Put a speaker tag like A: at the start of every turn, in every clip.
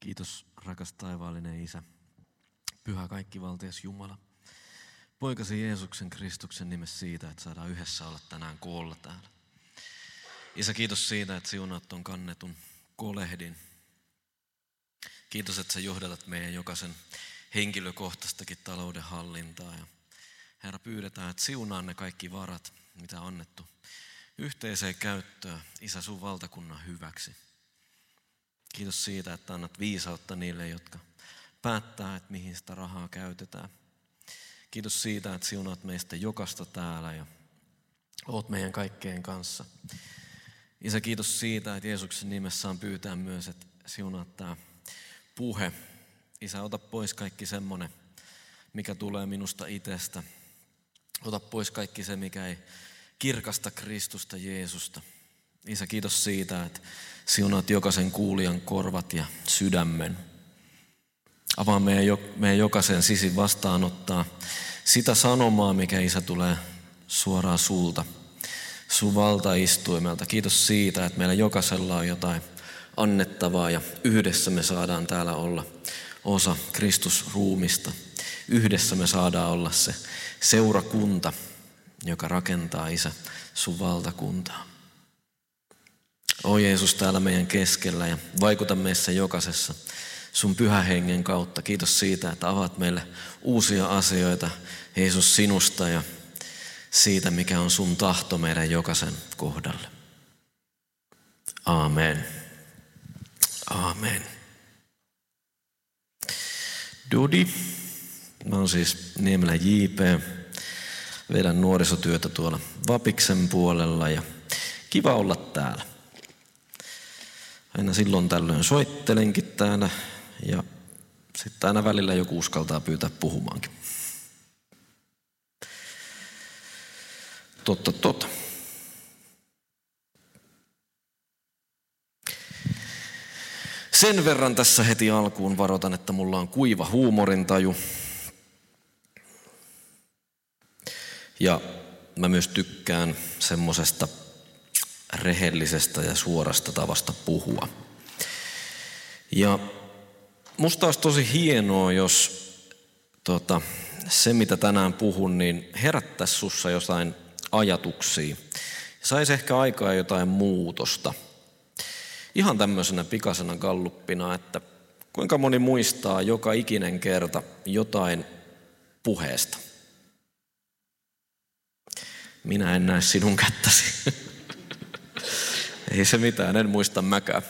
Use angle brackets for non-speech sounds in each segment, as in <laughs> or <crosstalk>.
A: Kiitos rakas taivaallinen Isä, pyhä kaikkivaltias Jumala. Poikasi Jeesuksen Kristuksen nimessä siitä, että saadaan yhdessä olla tänään koolla täällä. Isä, kiitos siitä, että siunaat on kannetun kolehdin. Kiitos, että sä johdatat meidän jokaisen henkilökohtaistakin talouden hallintaa. Ja Herra, pyydetään, että siunaa ne kaikki varat, mitä on annettu yhteiseen käyttöön, Isä, sun valtakunnan hyväksi. Kiitos siitä, että annat viisautta niille, jotka päättää, että mihin sitä rahaa käytetään. Kiitos siitä, että siunaat meistä jokasta täällä ja oot meidän kaikkeen kanssa. Isä, kiitos siitä, että Jeesuksen nimessä on pyytää myös, että siunaat tämä puhe. Isä, ota pois kaikki semmoinen, mikä tulee minusta itsestä. Ota pois kaikki se, mikä ei kirkasta Kristusta Jeesusta. Isä, kiitos siitä, että siunaat jokaisen kuulijan korvat ja sydämen. Avaa meidän, meidän jokaisen sisin vastaanottaa sitä sanomaa, mikä Isä tulee suoraan sulta, sun valtaistuimelta. Kiitos siitä, että meillä jokaisella on jotain annettavaa ja yhdessä me saadaan täällä olla osa Kristusruumista. Yhdessä me saadaan olla se seurakunta, joka rakentaa Isä sun valtakuntaa. O Jeesus täällä meidän keskellä ja vaikuta meissä jokaisessa sun pyhä hengen kautta. Kiitos siitä, että avaat meille uusia asioita, Jeesus, sinusta ja siitä, mikä on sun tahto meidän jokaisen kohdalle. Amen. Amen. Dudi. Mä oon siis Niemelä J.P. Vedän nuorisotyötä tuolla Vapiksen puolella ja kiva olla täällä. Aina silloin tällöin soittelenkin täällä ja sitten aina välillä joku uskaltaa pyytää puhumaankin. Totta, totta. Sen verran tässä heti alkuun varoitan, että mulla on kuiva huumorintaju. Ja mä myös tykkään semmosesta rehellisestä ja suorasta tavasta puhua. Ja musta olisi tosi hienoa, jos tota, se, mitä tänään puhun, niin herättäisi sussa jotain ajatuksia. Saisi ehkä aikaa jotain muutosta. Ihan tämmöisenä pikasena galluppina, että kuinka moni muistaa joka ikinen kerta jotain puheesta. Minä en näe sinun kättäsi. <laughs> Ei se mitään, en muista mäkään.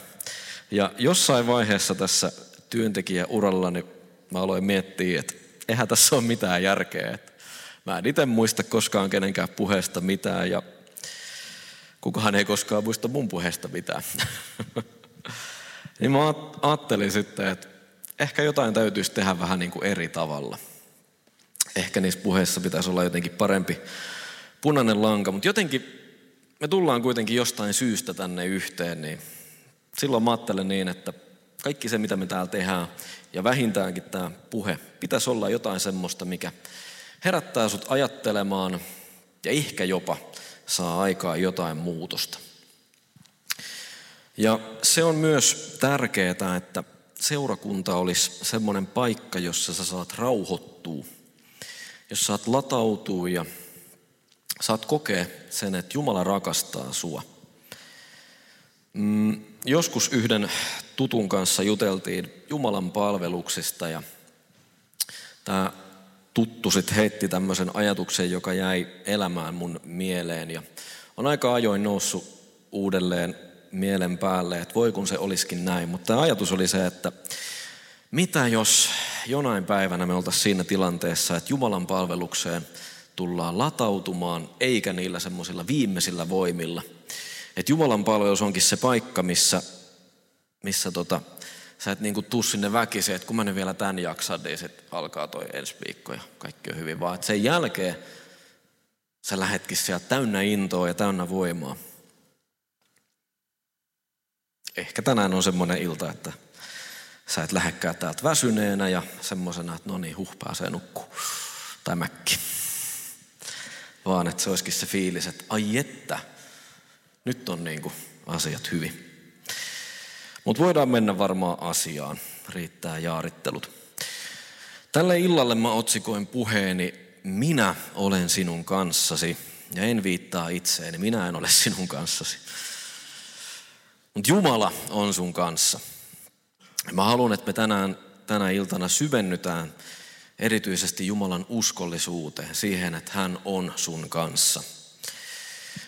A: Ja jossain vaiheessa tässä työntekijäurallani mä aloin miettiä, että eihän tässä ole mitään järkeä. Mä en itse muista koskaan kenenkään puheesta mitään ja kukaan ei koskaan muista mun puheesta mitään. <laughs> niin mä ajattelin sitten, että ehkä jotain täytyisi tehdä vähän niin kuin eri tavalla. Ehkä niissä puheissa pitäisi olla jotenkin parempi punainen lanka, mutta jotenkin me tullaan kuitenkin jostain syystä tänne yhteen, niin silloin mä ajattelen niin, että kaikki se, mitä me täällä tehdään, ja vähintäänkin tämä puhe, pitäisi olla jotain semmoista, mikä herättää sut ajattelemaan ja ehkä jopa saa aikaa jotain muutosta. Ja se on myös tärkeää, että seurakunta olisi semmoinen paikka, jossa sä saat rauhoittua, jossa saat latautua ja saat kokea sen, että Jumala rakastaa sua. Mm, joskus yhden tutun kanssa juteltiin Jumalan palveluksista ja tämä tuttu sitten heitti tämmöisen ajatuksen, joka jäi elämään mun mieleen ja on aika ajoin noussut uudelleen mielen päälle, että voi kun se olisikin näin. Mutta tämä ajatus oli se, että mitä jos jonain päivänä me oltaisiin siinä tilanteessa, että Jumalan palvelukseen – tullaan latautumaan, eikä niillä semmoisilla viimeisillä voimilla. Et Jumalan palvelus onkin se paikka, missä, missä tota, sä et niinku tuu sinne väkisin, että kun mä nyt vielä tämän jaksan, niin sit alkaa toi ensi viikko ja kaikki on hyvin. Vaan sen jälkeen sä lähetkin sieltä täynnä intoa ja täynnä voimaa. Ehkä tänään on semmoinen ilta, että sä et lähekkää täältä väsyneenä ja semmoisena, että no niin, huh, pääsee nukkuu. Tai mäkki vaan että se olisikin se fiilis, että ai että, nyt on niin kuin asiat hyvin. Mutta voidaan mennä varmaan asiaan, riittää jaarittelut. Tälle illalle mä otsikoin puheeni Minä olen sinun kanssasi ja en viittaa itseeni, minä en ole sinun kanssasi. Mutta Jumala on sun kanssa. Mä haluan, että me tänään, tänä iltana syvennytään erityisesti Jumalan uskollisuuteen, siihen, että hän on sun kanssa.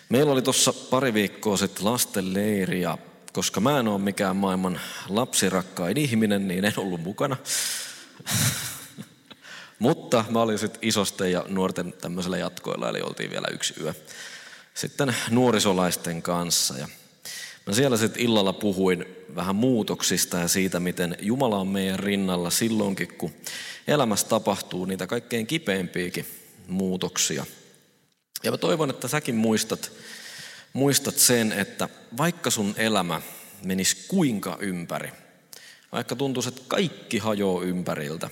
A: Meillä oli tuossa pari viikkoa sitten lastenleiri ja koska mä en ole mikään maailman lapsirakkain ihminen, niin en ollut mukana. <laughs> Mutta mä olin sitten isosten ja nuorten tämmöisellä jatkoilla, eli oltiin vielä yksi yö sitten nuorisolaisten kanssa. Ja mä siellä sitten illalla puhuin vähän muutoksista ja siitä, miten Jumala on meidän rinnalla silloinkin, kun elämässä tapahtuu niitä kaikkein kipeimpiäkin muutoksia. Ja mä toivon, että säkin muistat, muistat sen, että vaikka sun elämä menisi kuinka ympäri, vaikka tuntuisi, että kaikki hajoaa ympäriltä,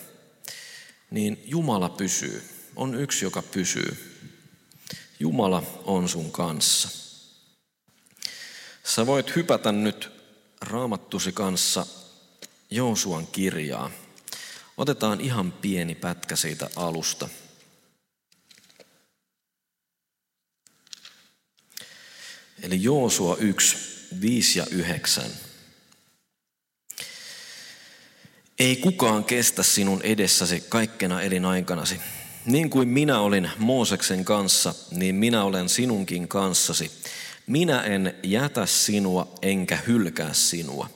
A: niin Jumala pysyy. On yksi, joka pysyy. Jumala on sun kanssa. Sä voit hypätä nyt raamattusi kanssa Joosuan kirjaa. Otetaan ihan pieni pätkä siitä alusta. Eli Joosua 1, 5 ja 9. Ei kukaan kestä sinun edessäsi kaikkena elinaikanasi. Niin kuin minä olin Mooseksen kanssa, niin minä olen sinunkin kanssasi. Minä en jätä sinua enkä hylkää sinua.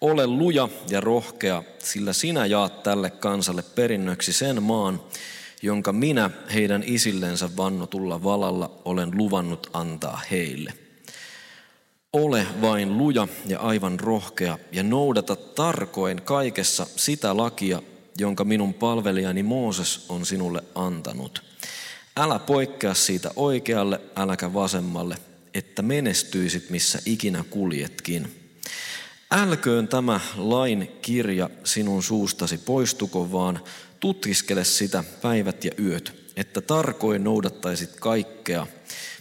A: Ole luja ja rohkea, sillä sinä jaat tälle kansalle perinnöksi sen maan, jonka minä heidän isillensä vannotulla valalla olen luvannut antaa heille. Ole vain luja ja aivan rohkea ja noudata tarkoin kaikessa sitä lakia, jonka minun palvelijani Mooses on sinulle antanut. Älä poikkea siitä oikealle, äläkä vasemmalle, että menestyisit missä ikinä kuljetkin. Älköön tämä lain kirja sinun suustasi poistuko, vaan tutkiskele sitä päivät ja yöt, että tarkoin noudattaisit kaikkea,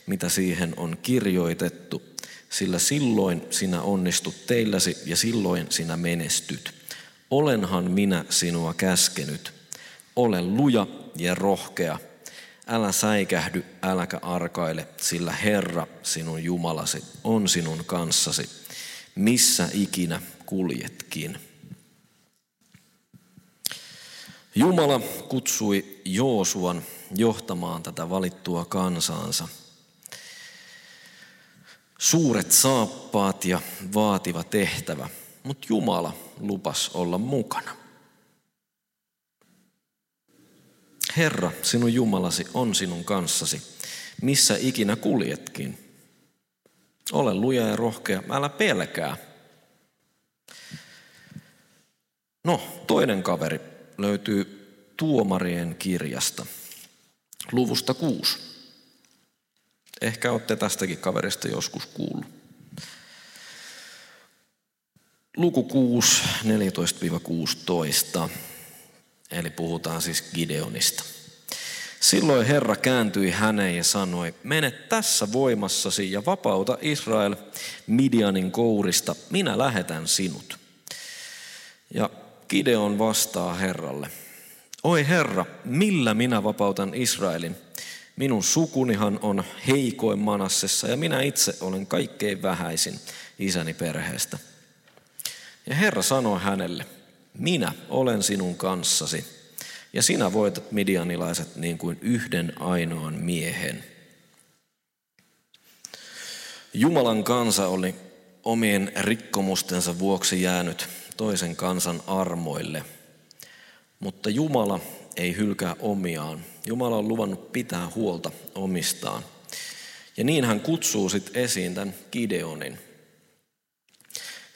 A: mitä siihen on kirjoitettu, sillä silloin sinä onnistut teilläsi ja silloin sinä menestyt. Olenhan minä sinua käskenyt. Ole luja ja rohkea. Älä säikähdy, äläkä arkaile, sillä Herra, sinun Jumalasi, on sinun kanssasi, missä ikinä kuljetkin. Jumala kutsui Joosuan johtamaan tätä valittua kansaansa. Suuret saappaat ja vaativa tehtävä, mutta Jumala lupas olla mukana. Herra, sinun Jumalasi on sinun kanssasi, missä ikinä kuljetkin. Ole luja ja rohkea, älä pelkää. No, toinen kaveri löytyy Tuomarien kirjasta, luvusta kuusi. Ehkä olette tästäkin kaverista joskus kuullut. Luku 6, 14-16, eli puhutaan siis Gideonista. Silloin Herra kääntyi häneen ja sanoi, mene tässä voimassasi ja vapauta Israel Midianin kourista, minä lähetän sinut. Ja Gideon vastaa Herralle, oi Herra, millä minä vapautan Israelin? Minun sukunihan on heikoin Manassessa ja minä itse olen kaikkein vähäisin isäni perheestä. Ja Herra sanoi hänelle, minä olen sinun kanssasi ja sinä voitat midianilaiset niin kuin yhden ainoan miehen. Jumalan kansa oli omien rikkomustensa vuoksi jäänyt toisen kansan armoille, mutta Jumala ei hylkää omiaan. Jumala on luvannut pitää huolta omistaan. Ja niin hän kutsuu sitten esiin tämän Gideonin.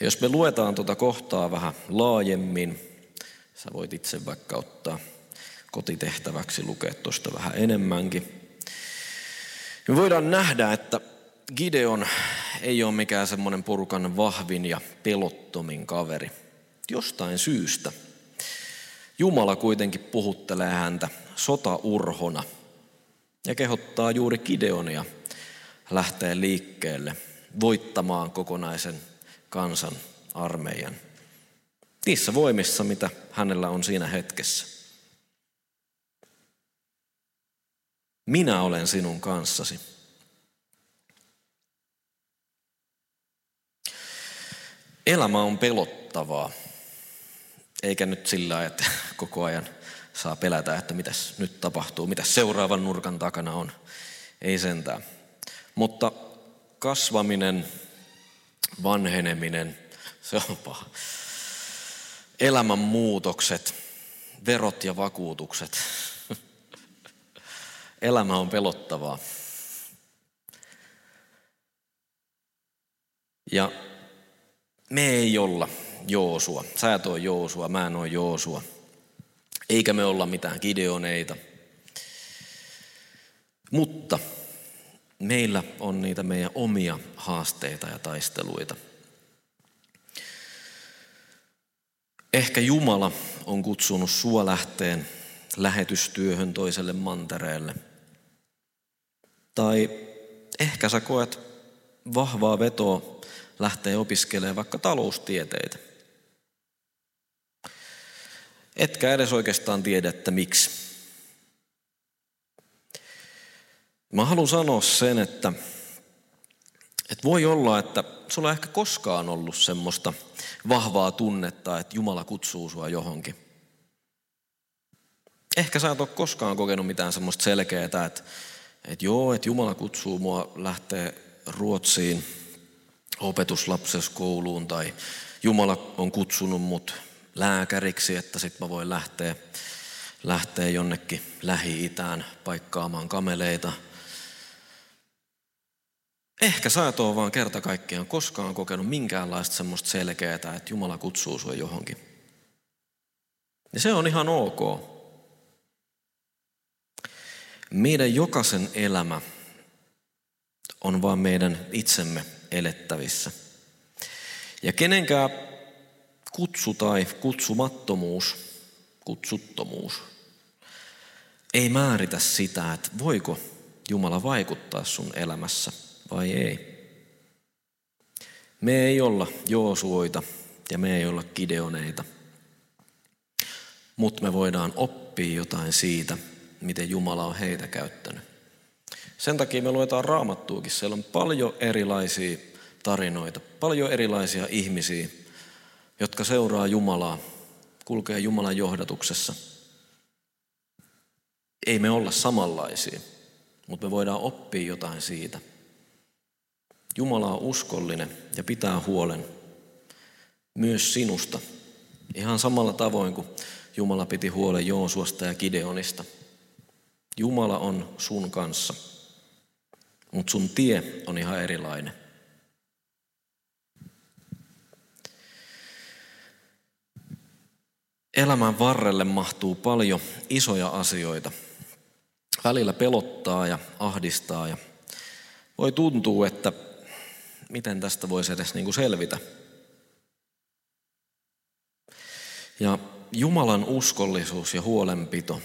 A: Jos me luetaan tuota kohtaa vähän laajemmin, sä voit itse vaikka ottaa kotitehtäväksi lukea tuosta vähän enemmänkin. Me voidaan nähdä, että Gideon ei ole mikään semmoinen porukan vahvin ja pelottomin kaveri. Jostain syystä. Jumala kuitenkin puhuttelee häntä sotaurhona ja kehottaa juuri Gideonia lähteä liikkeelle voittamaan kokonaisen kansan armeijan. Niissä voimissa, mitä hänellä on siinä hetkessä. Minä olen sinun kanssasi. Elämä on pelottavaa, eikä nyt sillä että koko ajan saa pelätä, että mitäs nyt tapahtuu, mitä seuraavan nurkan takana on. Ei sentään. Mutta kasvaminen, vanheneminen, se on paha. Elämän muutokset, verot ja vakuutukset. Elämä on pelottavaa. Ja me ei olla Joosua. Sä et ole Joosua, mä en ole Joosua. Eikä me olla mitään Gideoneita. Mutta meillä on niitä meidän omia haasteita ja taisteluita. Ehkä Jumala on kutsunut sua lähteen lähetystyöhön toiselle mantereelle. Tai ehkä sä koet vahvaa vetoa lähteä opiskelemaan vaikka taloustieteitä. Etkä edes oikeastaan tiedä, että miksi. Mä haluan sanoa sen, että, että voi olla, että sulla ei ehkä koskaan ollut semmoista vahvaa tunnetta, että Jumala kutsuu sua johonkin. Ehkä sä et ole koskaan kokenut mitään semmoista selkeää, että, että joo, että Jumala kutsuu mua lähteä Ruotsiin opetuslapseskouluun tai Jumala on kutsunut mut lääkäriksi, että sit mä voin lähteä, lähteä jonnekin Lähi-Itään paikkaamaan kameleita. Ehkä sä et ole vaan kerta kaikkiaan koskaan kokenut minkäänlaista semmoista selkeää, että Jumala kutsuu sua johonkin. Ja se on ihan ok. Meidän jokaisen elämä on vaan meidän itsemme elettävissä. Ja kenenkään kutsu tai kutsumattomuus, kutsuttomuus, ei määritä sitä, että voiko Jumala vaikuttaa sun elämässä vai ei. Me ei olla Joosuoita ja me ei olla Kideoneita, mutta me voidaan oppia jotain siitä, miten Jumala on heitä käyttänyt. Sen takia me luetaan raamattuukin. Siellä on paljon erilaisia tarinoita, paljon erilaisia ihmisiä, jotka seuraa Jumalaa, kulkee Jumalan johdatuksessa. Ei me olla samanlaisia, mutta me voidaan oppia jotain siitä. Jumala on uskollinen ja pitää huolen myös sinusta. Ihan samalla tavoin kuin Jumala piti huolen Joosuasta ja Gideonista. Jumala on sun kanssa mutta sun tie on ihan erilainen. Elämän varrelle mahtuu paljon isoja asioita. Välillä pelottaa ja ahdistaa ja voi tuntua, että miten tästä voisi edes niin kuin selvitä. Ja Jumalan uskollisuus ja huolenpito,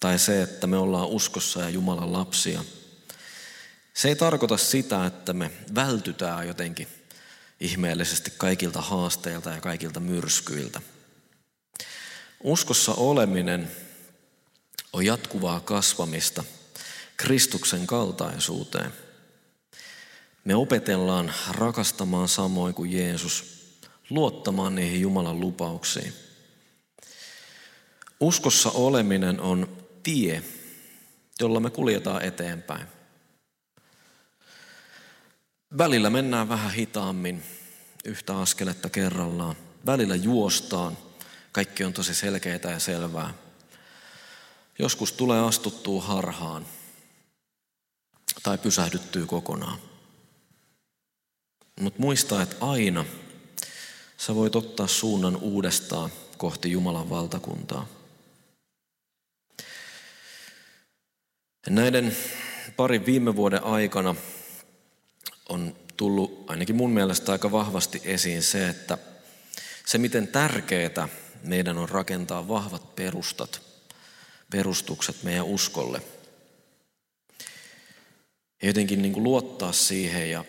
A: tai se, että me ollaan uskossa ja Jumalan lapsia – se ei tarkoita sitä, että me vältytään jotenkin ihmeellisesti kaikilta haasteilta ja kaikilta myrskyiltä. Uskossa oleminen on jatkuvaa kasvamista Kristuksen kaltaisuuteen. Me opetellaan rakastamaan samoin kuin Jeesus, luottamaan niihin Jumalan lupauksiin. Uskossa oleminen on tie, jolla me kuljetaan eteenpäin. Välillä mennään vähän hitaammin, yhtä askeletta kerrallaan. Välillä juostaan, kaikki on tosi selkeää ja selvää. Joskus tulee astuttua harhaan tai pysähdyttyy kokonaan. Mutta muista, että aina sä voit ottaa suunnan uudestaan kohti Jumalan valtakuntaa. Näiden parin viime vuoden aikana on tullut ainakin mun mielestä aika vahvasti esiin se, että se miten tärkeää meidän on rakentaa vahvat perustat, perustukset meidän uskolle. Ja jotenkin niin kuin luottaa siihen ja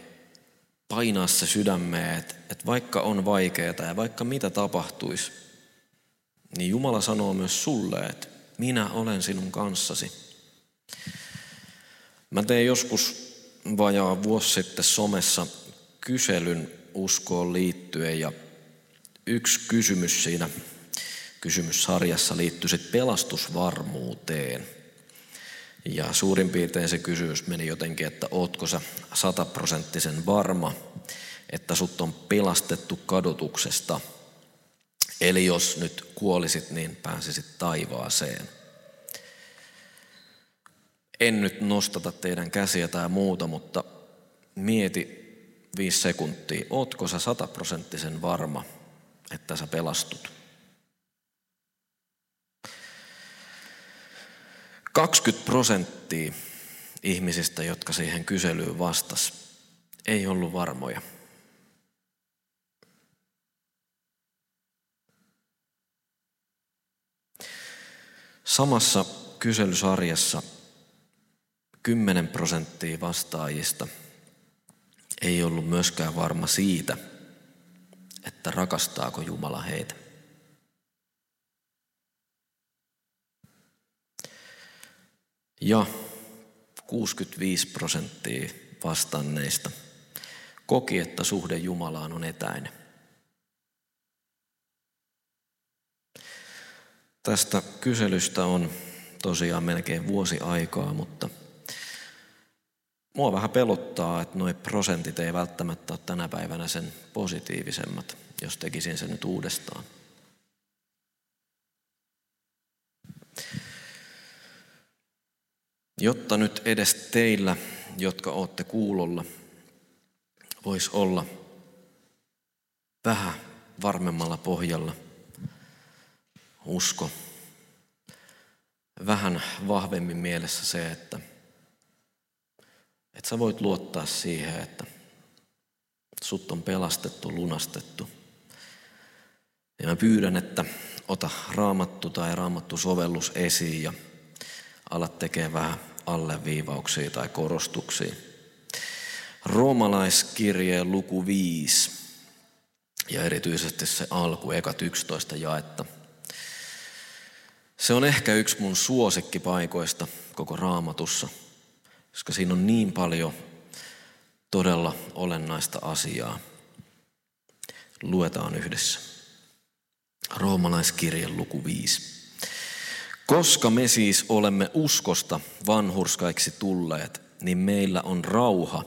A: painaa se sydämeen, että, että vaikka on vaikeaa ja vaikka mitä tapahtuisi, niin Jumala sanoo myös sulle, että minä olen sinun kanssasi. Mä tein joskus vajaa vuosi sitten somessa kyselyn uskoon liittyen ja yksi kysymys siinä kysymyssarjassa liittyi pelastusvarmuuteen. Ja suurin piirtein se kysymys meni jotenkin, että ootko sä sataprosenttisen varma, että sut on pelastettu kadotuksesta. Eli jos nyt kuolisit, niin pääsisit taivaaseen. En nyt nostata teidän käsiä tai muuta, mutta mieti viisi sekuntia. Ootko sä sataprosenttisen varma, että sä pelastut? 20 prosenttia ihmisistä, jotka siihen kyselyyn vastas, ei ollut varmoja. Samassa kyselysarjassa 10 prosenttia vastaajista ei ollut myöskään varma siitä, että rakastaako Jumala heitä. Ja 65 prosenttia vastanneista koki, että suhde Jumalaan on etäinen. Tästä kyselystä on tosiaan melkein vuosi aikaa, mutta mua vähän pelottaa, että nuo prosentit ei välttämättä ole tänä päivänä sen positiivisemmat, jos tekisin sen nyt uudestaan. Jotta nyt edes teillä, jotka olette kuulolla, voisi olla vähän varmemmalla pohjalla usko. Vähän vahvemmin mielessä se, että, että sä voit luottaa siihen, että sut on pelastettu, lunastettu. Ja mä pyydän, että ota raamattu tai raamattu sovellus esiin ja alat tekemään vähän alleviivauksia tai korostuksia. Roomalaiskirjeen luku 5 ja erityisesti se alku, ekat 11 jaetta. Se on ehkä yksi mun suosikkipaikoista koko raamatussa, koska siinä on niin paljon todella olennaista asiaa. Luetaan yhdessä. Roomalaiskirjan luku 5. Koska me siis olemme uskosta vanhurskaiksi tulleet, niin meillä on rauha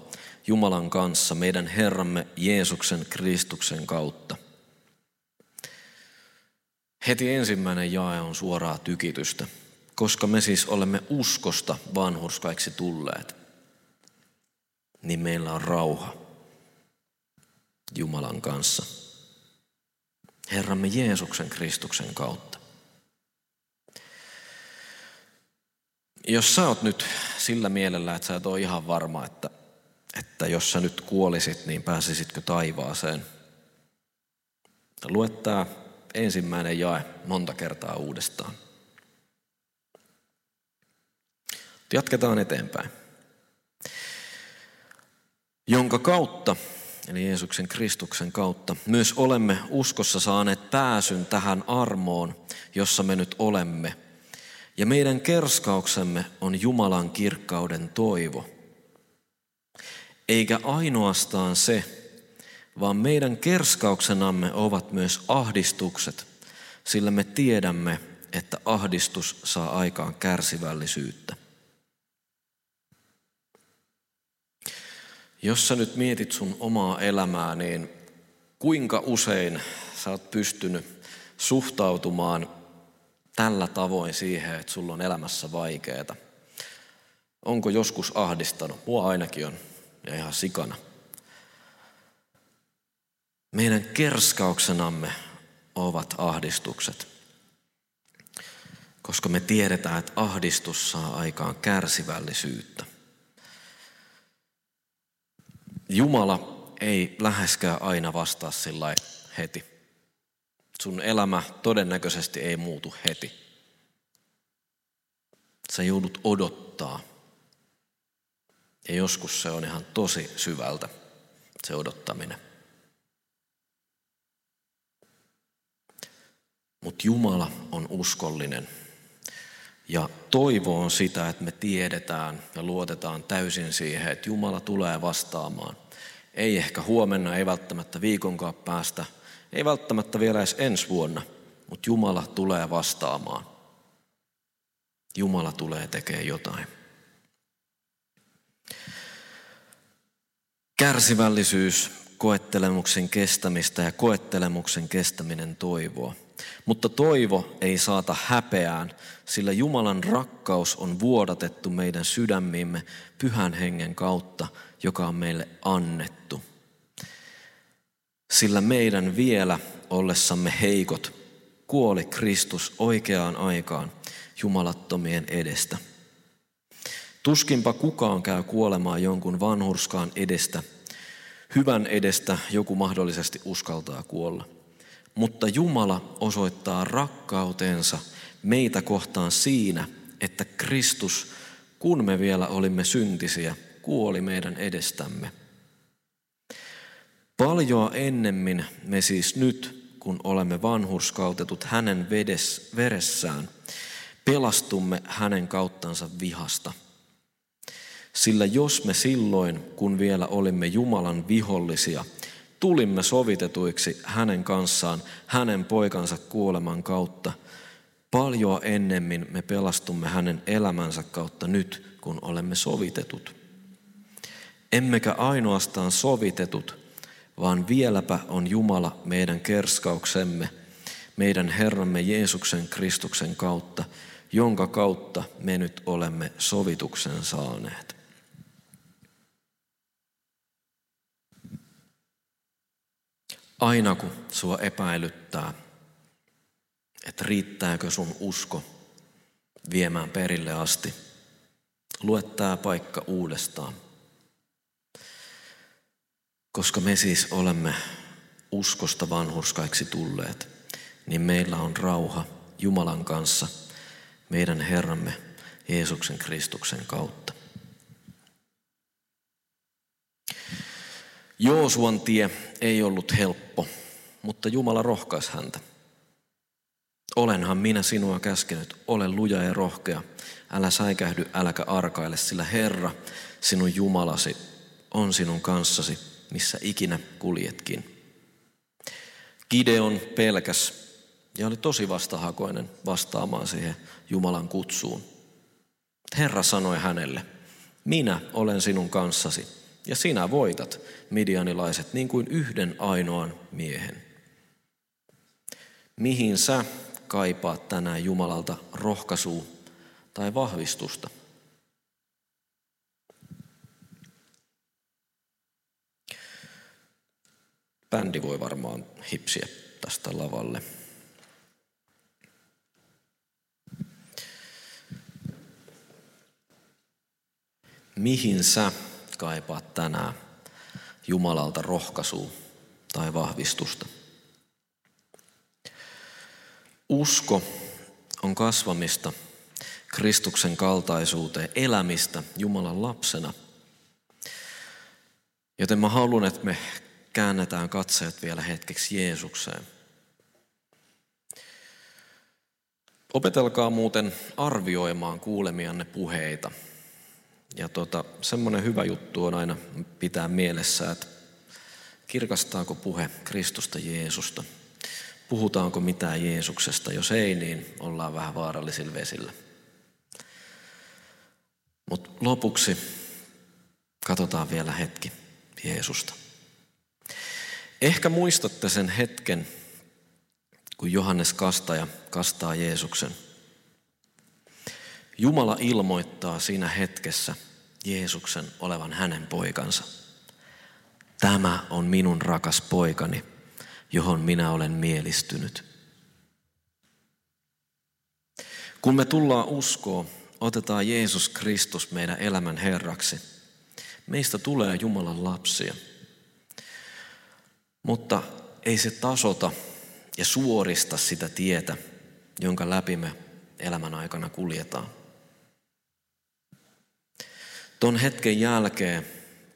A: Jumalan kanssa meidän Herramme Jeesuksen Kristuksen kautta. Heti ensimmäinen jae on suoraa tykitystä, koska me siis olemme uskosta vanhurskaiksi tulleet, niin meillä on rauha Jumalan kanssa. Herramme Jeesuksen Kristuksen kautta. Jos sä oot nyt sillä mielellä, että sä et ole ihan varma, että, että jos sä nyt kuolisit, niin pääsisitkö taivaaseen. Lue tämä ensimmäinen jae monta kertaa uudestaan. Jatketaan eteenpäin. Jonka kautta, eli Jeesuksen Kristuksen kautta, myös olemme uskossa saaneet pääsyn tähän armoon, jossa me nyt olemme – ja meidän kerskauksemme on Jumalan kirkkauden toivo. Eikä ainoastaan se, vaan meidän kerskauksenamme ovat myös ahdistukset, sillä me tiedämme, että ahdistus saa aikaan kärsivällisyyttä. Jos sä nyt mietit sun omaa elämää, niin kuinka usein sä oot pystynyt suhtautumaan tällä tavoin siihen, että sulla on elämässä vaikeaa? Onko joskus ahdistanut? Mua ainakin on, ja ihan sikana. Meidän kerskauksenamme ovat ahdistukset, koska me tiedetään, että ahdistus saa aikaan kärsivällisyyttä. Jumala ei läheskään aina vastaa sillä heti. Sun elämä todennäköisesti ei muutu heti. Sä joudut odottaa. Ja joskus se on ihan tosi syvältä. se odottaminen. Mutta Jumala on uskollinen. Ja toivo on sitä, että me tiedetään ja luotetaan täysin siihen, että Jumala tulee vastaamaan. Ei ehkä huomenna, ei välttämättä viikonkaan päästä, ei välttämättä vielä edes ensi vuonna, mutta Jumala tulee vastaamaan. Jumala tulee tekemään jotain. Kärsivällisyys, koettelemuksen kestämistä ja koettelemuksen kestäminen toivoa. Mutta toivo ei saata häpeään, sillä Jumalan rakkaus on vuodatettu meidän sydämiimme pyhän hengen kautta, joka on meille annettu. Sillä meidän vielä ollessamme heikot kuoli Kristus oikeaan aikaan jumalattomien edestä. Tuskinpa kukaan käy kuolemaan jonkun vanhurskaan edestä. Hyvän edestä joku mahdollisesti uskaltaa kuolla. Mutta Jumala osoittaa rakkautensa meitä kohtaan siinä, että Kristus, kun me vielä olimme syntisiä, kuoli meidän edestämme. Paljoa ennemmin me siis nyt, kun olemme vanhurskautetut hänen vedes, veressään, pelastumme hänen kauttansa vihasta. Sillä jos me silloin, kun vielä olimme Jumalan vihollisia, tulimme sovitetuiksi hänen kanssaan, hänen poikansa kuoleman kautta, paljoa ennemmin me pelastumme hänen elämänsä kautta nyt, kun olemme sovitetut. Emmekä ainoastaan sovitetut, vaan vieläpä on Jumala meidän kerskauksemme, meidän Herramme Jeesuksen Kristuksen kautta, jonka kautta me nyt olemme sovituksen saaneet. Aina kun sua epäilyttää, että riittääkö sun usko viemään perille asti, lue tämä paikka uudestaan. Koska me siis olemme uskosta vanhurskaiksi tulleet, niin meillä on rauha Jumalan kanssa – meidän Herramme Jeesuksen Kristuksen kautta. Joosuan tie ei ollut helppo, mutta Jumala rohkaisi häntä. Olenhan minä sinua käskenyt, ole luja ja rohkea, älä säikähdy, äläkä arkaile, sillä Herra, sinun Jumalasi, on sinun kanssasi, missä ikinä kuljetkin. Gideon pelkäs ja oli tosi vastahakoinen vastaamaan siihen Jumalan kutsuun. Herra sanoi hänelle, minä olen sinun kanssasi ja sinä voitat midianilaiset niin kuin yhden ainoan miehen. Mihin sä kaipaat tänään Jumalalta rohkaisua tai vahvistusta? Bändi voi varmaan hipsiä tästä lavalle. mihin sä kaipaat tänään Jumalalta rohkaisua tai vahvistusta. Usko on kasvamista Kristuksen kaltaisuuteen, elämistä Jumalan lapsena. Joten mä haluan, että me käännetään katseet vielä hetkeksi Jeesukseen. Opetelkaa muuten arvioimaan kuulemianne puheita – ja tota, semmoinen hyvä juttu on aina pitää mielessä, että kirkastaako puhe Kristusta Jeesusta. Puhutaanko mitään Jeesuksesta? Jos ei, niin ollaan vähän vaarallisilla vesillä. Mutta lopuksi katsotaan vielä hetki Jeesusta. Ehkä muistatte sen hetken, kun Johannes Kastaja kastaa Jeesuksen – Jumala ilmoittaa siinä hetkessä Jeesuksen olevan hänen poikansa. Tämä on minun rakas poikani, johon minä olen mielistynyt. Kun me tullaan uskoon, otetaan Jeesus Kristus meidän elämän Herraksi. Meistä tulee Jumalan lapsia. Mutta ei se tasota ja suorista sitä tietä, jonka läpi me elämän aikana kuljetaan. Ton hetken jälkeen,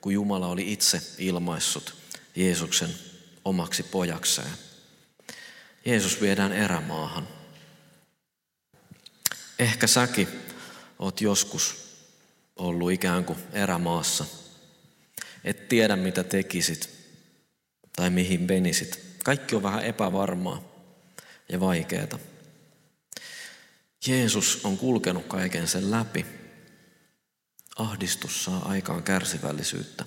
A: kun Jumala oli itse ilmaissut Jeesuksen omaksi pojakseen. Jeesus viedään erämaahan. Ehkä säkin oot joskus ollut ikään kuin erämaassa. Et tiedä mitä tekisit tai mihin menisit. Kaikki on vähän epävarmaa ja vaikeaa. Jeesus on kulkenut kaiken sen läpi. Ahdistus saa aikaan kärsivällisyyttä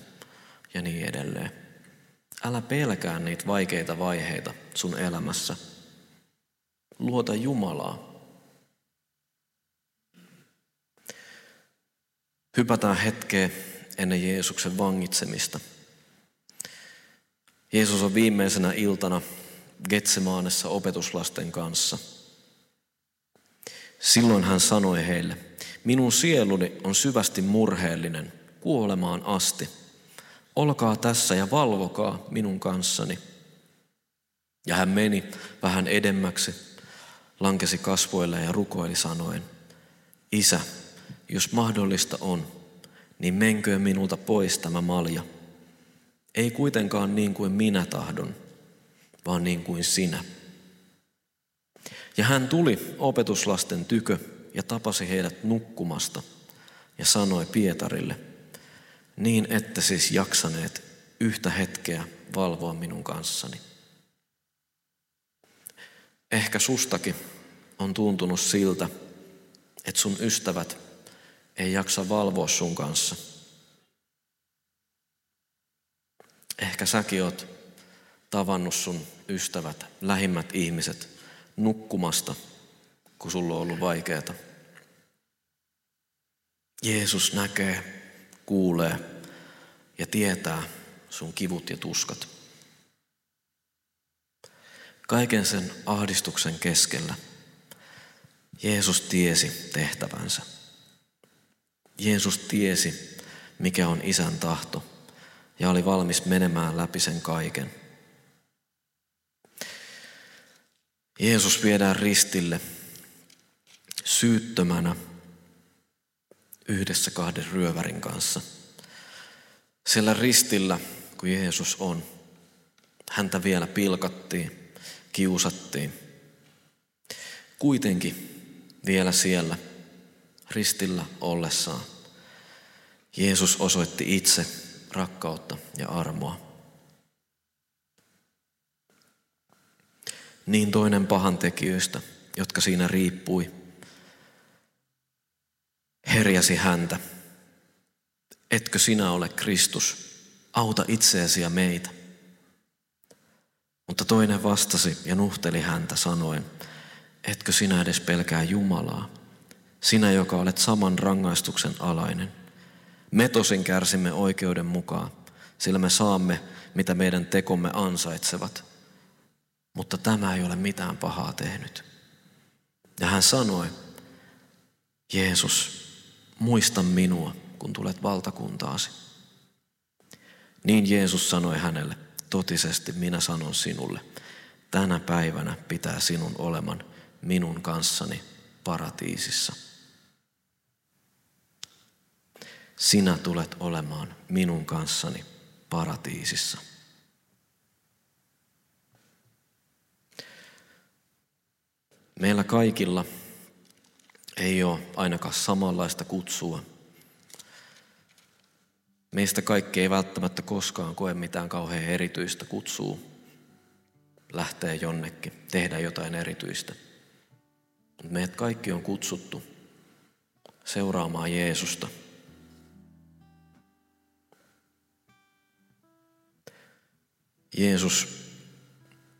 A: ja niin edelleen. Älä pelkää niitä vaikeita vaiheita sun elämässä. Luota Jumalaa. Hypätään hetkeä ennen Jeesuksen vangitsemista. Jeesus on viimeisenä iltana Getsemaanessa opetuslasten kanssa. Silloin hän sanoi heille, minun sieluni on syvästi murheellinen kuolemaan asti. Olkaa tässä ja valvokaa minun kanssani. Ja hän meni vähän edemmäksi, lankesi kasvoille ja rukoili sanoen, Isä, jos mahdollista on, niin menköön minulta pois tämä malja. Ei kuitenkaan niin kuin minä tahdon, vaan niin kuin sinä. Ja hän tuli opetuslasten tykö ja tapasi heidät nukkumasta ja sanoi Pietarille, niin että siis jaksaneet yhtä hetkeä valvoa minun kanssani. Ehkä sustakin on tuntunut siltä, että sun ystävät ei jaksa valvoa sun kanssa. Ehkä säkin oot tavannut sun ystävät, lähimmät ihmiset nukkumasta, kun sulla on ollut vaikeaa. Jeesus näkee, kuulee ja tietää sun kivut ja tuskat. Kaiken sen ahdistuksen keskellä Jeesus tiesi tehtävänsä. Jeesus tiesi, mikä on isän tahto ja oli valmis menemään läpi sen kaiken. Jeesus viedään ristille syyttömänä yhdessä kahden ryövärin kanssa. Siellä ristillä, kun Jeesus on, häntä vielä pilkattiin, kiusattiin. Kuitenkin vielä siellä ristillä ollessaan Jeesus osoitti itse rakkautta ja armoa. Niin toinen pahan tekijöistä, jotka siinä riippui, herjasi häntä. Etkö sinä ole Kristus? Auta itseäsi ja meitä. Mutta toinen vastasi ja nuhteli häntä sanoen, etkö sinä edes pelkää Jumalaa, sinä joka olet saman rangaistuksen alainen. Me tosin kärsimme oikeuden mukaan, sillä me saamme, mitä meidän tekomme ansaitsevat. Mutta tämä ei ole mitään pahaa tehnyt. Ja hän sanoi, Jeesus, muista minua, kun tulet valtakuntaasi. Niin Jeesus sanoi hänelle, totisesti minä sanon sinulle, tänä päivänä pitää sinun oleman minun kanssani paratiisissa. Sinä tulet olemaan minun kanssani paratiisissa. Meillä kaikilla ei ole ainakaan samanlaista kutsua. Meistä kaikki ei välttämättä koskaan koe mitään kauhean erityistä kutsua lähteä jonnekin, tehdä jotain erityistä. Meidät kaikki on kutsuttu seuraamaan Jeesusta. Jeesus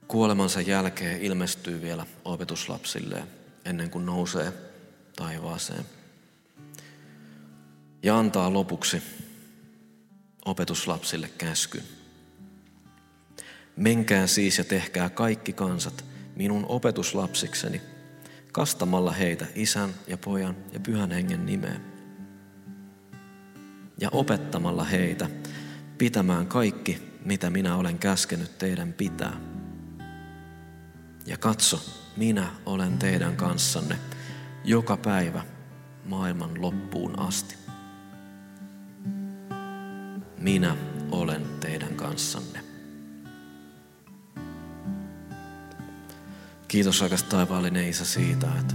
A: kuolemansa jälkeen ilmestyy vielä opetuslapsille ennen kuin nousee taivaaseen. Ja antaa lopuksi opetuslapsille käskyn. Menkää siis ja tehkää kaikki kansat minun opetuslapsikseni – kastamalla heitä isän ja pojan ja pyhän hengen nimeen. Ja opettamalla heitä pitämään kaikki, mitä minä olen käskenyt teidän pitää. Ja katso, minä olen teidän kanssanne joka päivä maailman loppuun asti. Minä olen teidän kanssanne. Kiitos rakas taivaallinen Isä siitä, että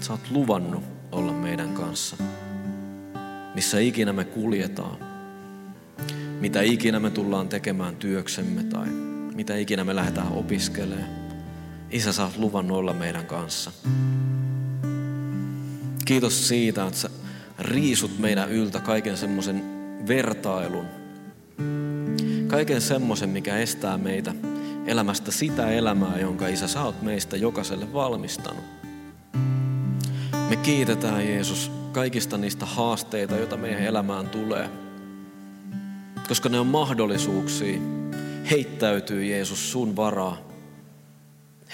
A: sä oot luvannut olla meidän kanssa. Missä ikinä me kuljetaan, mitä ikinä me tullaan tekemään työksemme tai mitä ikinä me lähdetään opiskelemaan. Isä, sä oot luvannut olla meidän kanssa. Kiitos siitä, että sä riisut meidän yltä kaiken semmoisen vertailun, kaiken semmoisen, mikä estää meitä elämästä sitä elämää, jonka Isä sä oot meistä jokaiselle valmistanut. Me kiitetään Jeesus kaikista niistä haasteita, joita meidän elämään tulee. Koska ne on mahdollisuuksia heittäytyy Jeesus sun varaa.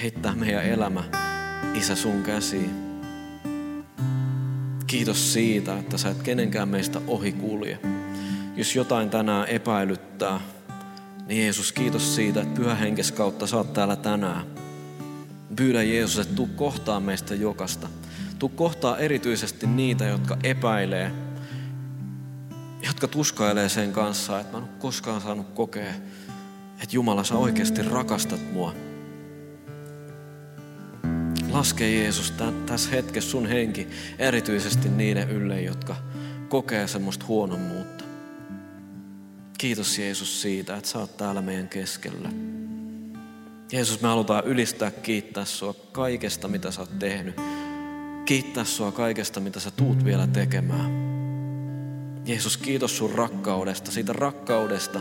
A: Heittää meidän elämä, Isä, sun käsiin. Kiitos siitä, että sä et kenenkään meistä ohi kulje. Jos jotain tänään epäilyttää, niin Jeesus, kiitos siitä, että pyhä henkes kautta sä oot täällä tänään. Pyydä Jeesus, että tuu kohtaan meistä jokasta. Tuu kohtaa erityisesti niitä, jotka epäilee, jotka tuskailee sen kanssa, että mä en ole koskaan saanut kokea, että Jumala sä oikeasti rakastat mua. Laske Jeesus tässä hetkessä sun henki erityisesti niiden ylle, jotka kokee semmoista huonommuutta. Kiitos Jeesus siitä, että sä oot täällä meidän keskellä. Jeesus, me halutaan ylistää, kiittää sua kaikesta, mitä sä oot tehnyt. Kiittää sua kaikesta, mitä sä tuut vielä tekemään. Jeesus, kiitos sun rakkaudesta, siitä rakkaudesta,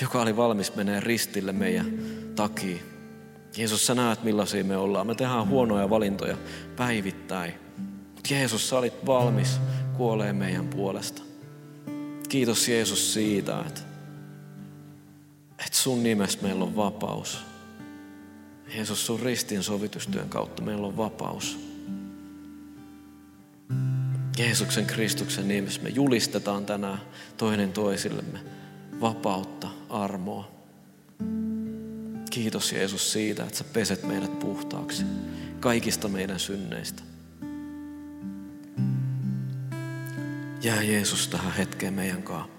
A: joka oli valmis menee ristille meidän takia. Jeesus, sä näet millaisia me ollaan. Me tehdään huonoja valintoja päivittäin. Mutta Jeesus, sä olit valmis kuolee meidän puolesta. Kiitos Jeesus siitä, että, että sun nimessä meillä on vapaus. Jeesus, sun ristin sovitustyön kautta meillä on vapaus. Jeesuksen Kristuksen nimessä me julistetaan tänään toinen toisillemme vapautta, armoa. Kiitos Jeesus siitä, että sä peset meidät puhtaaksi kaikista meidän synneistä. Jää Jeesus tähän hetkeen meidän kanssa.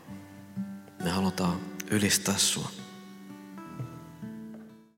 A: Me halutaan ylistää sua.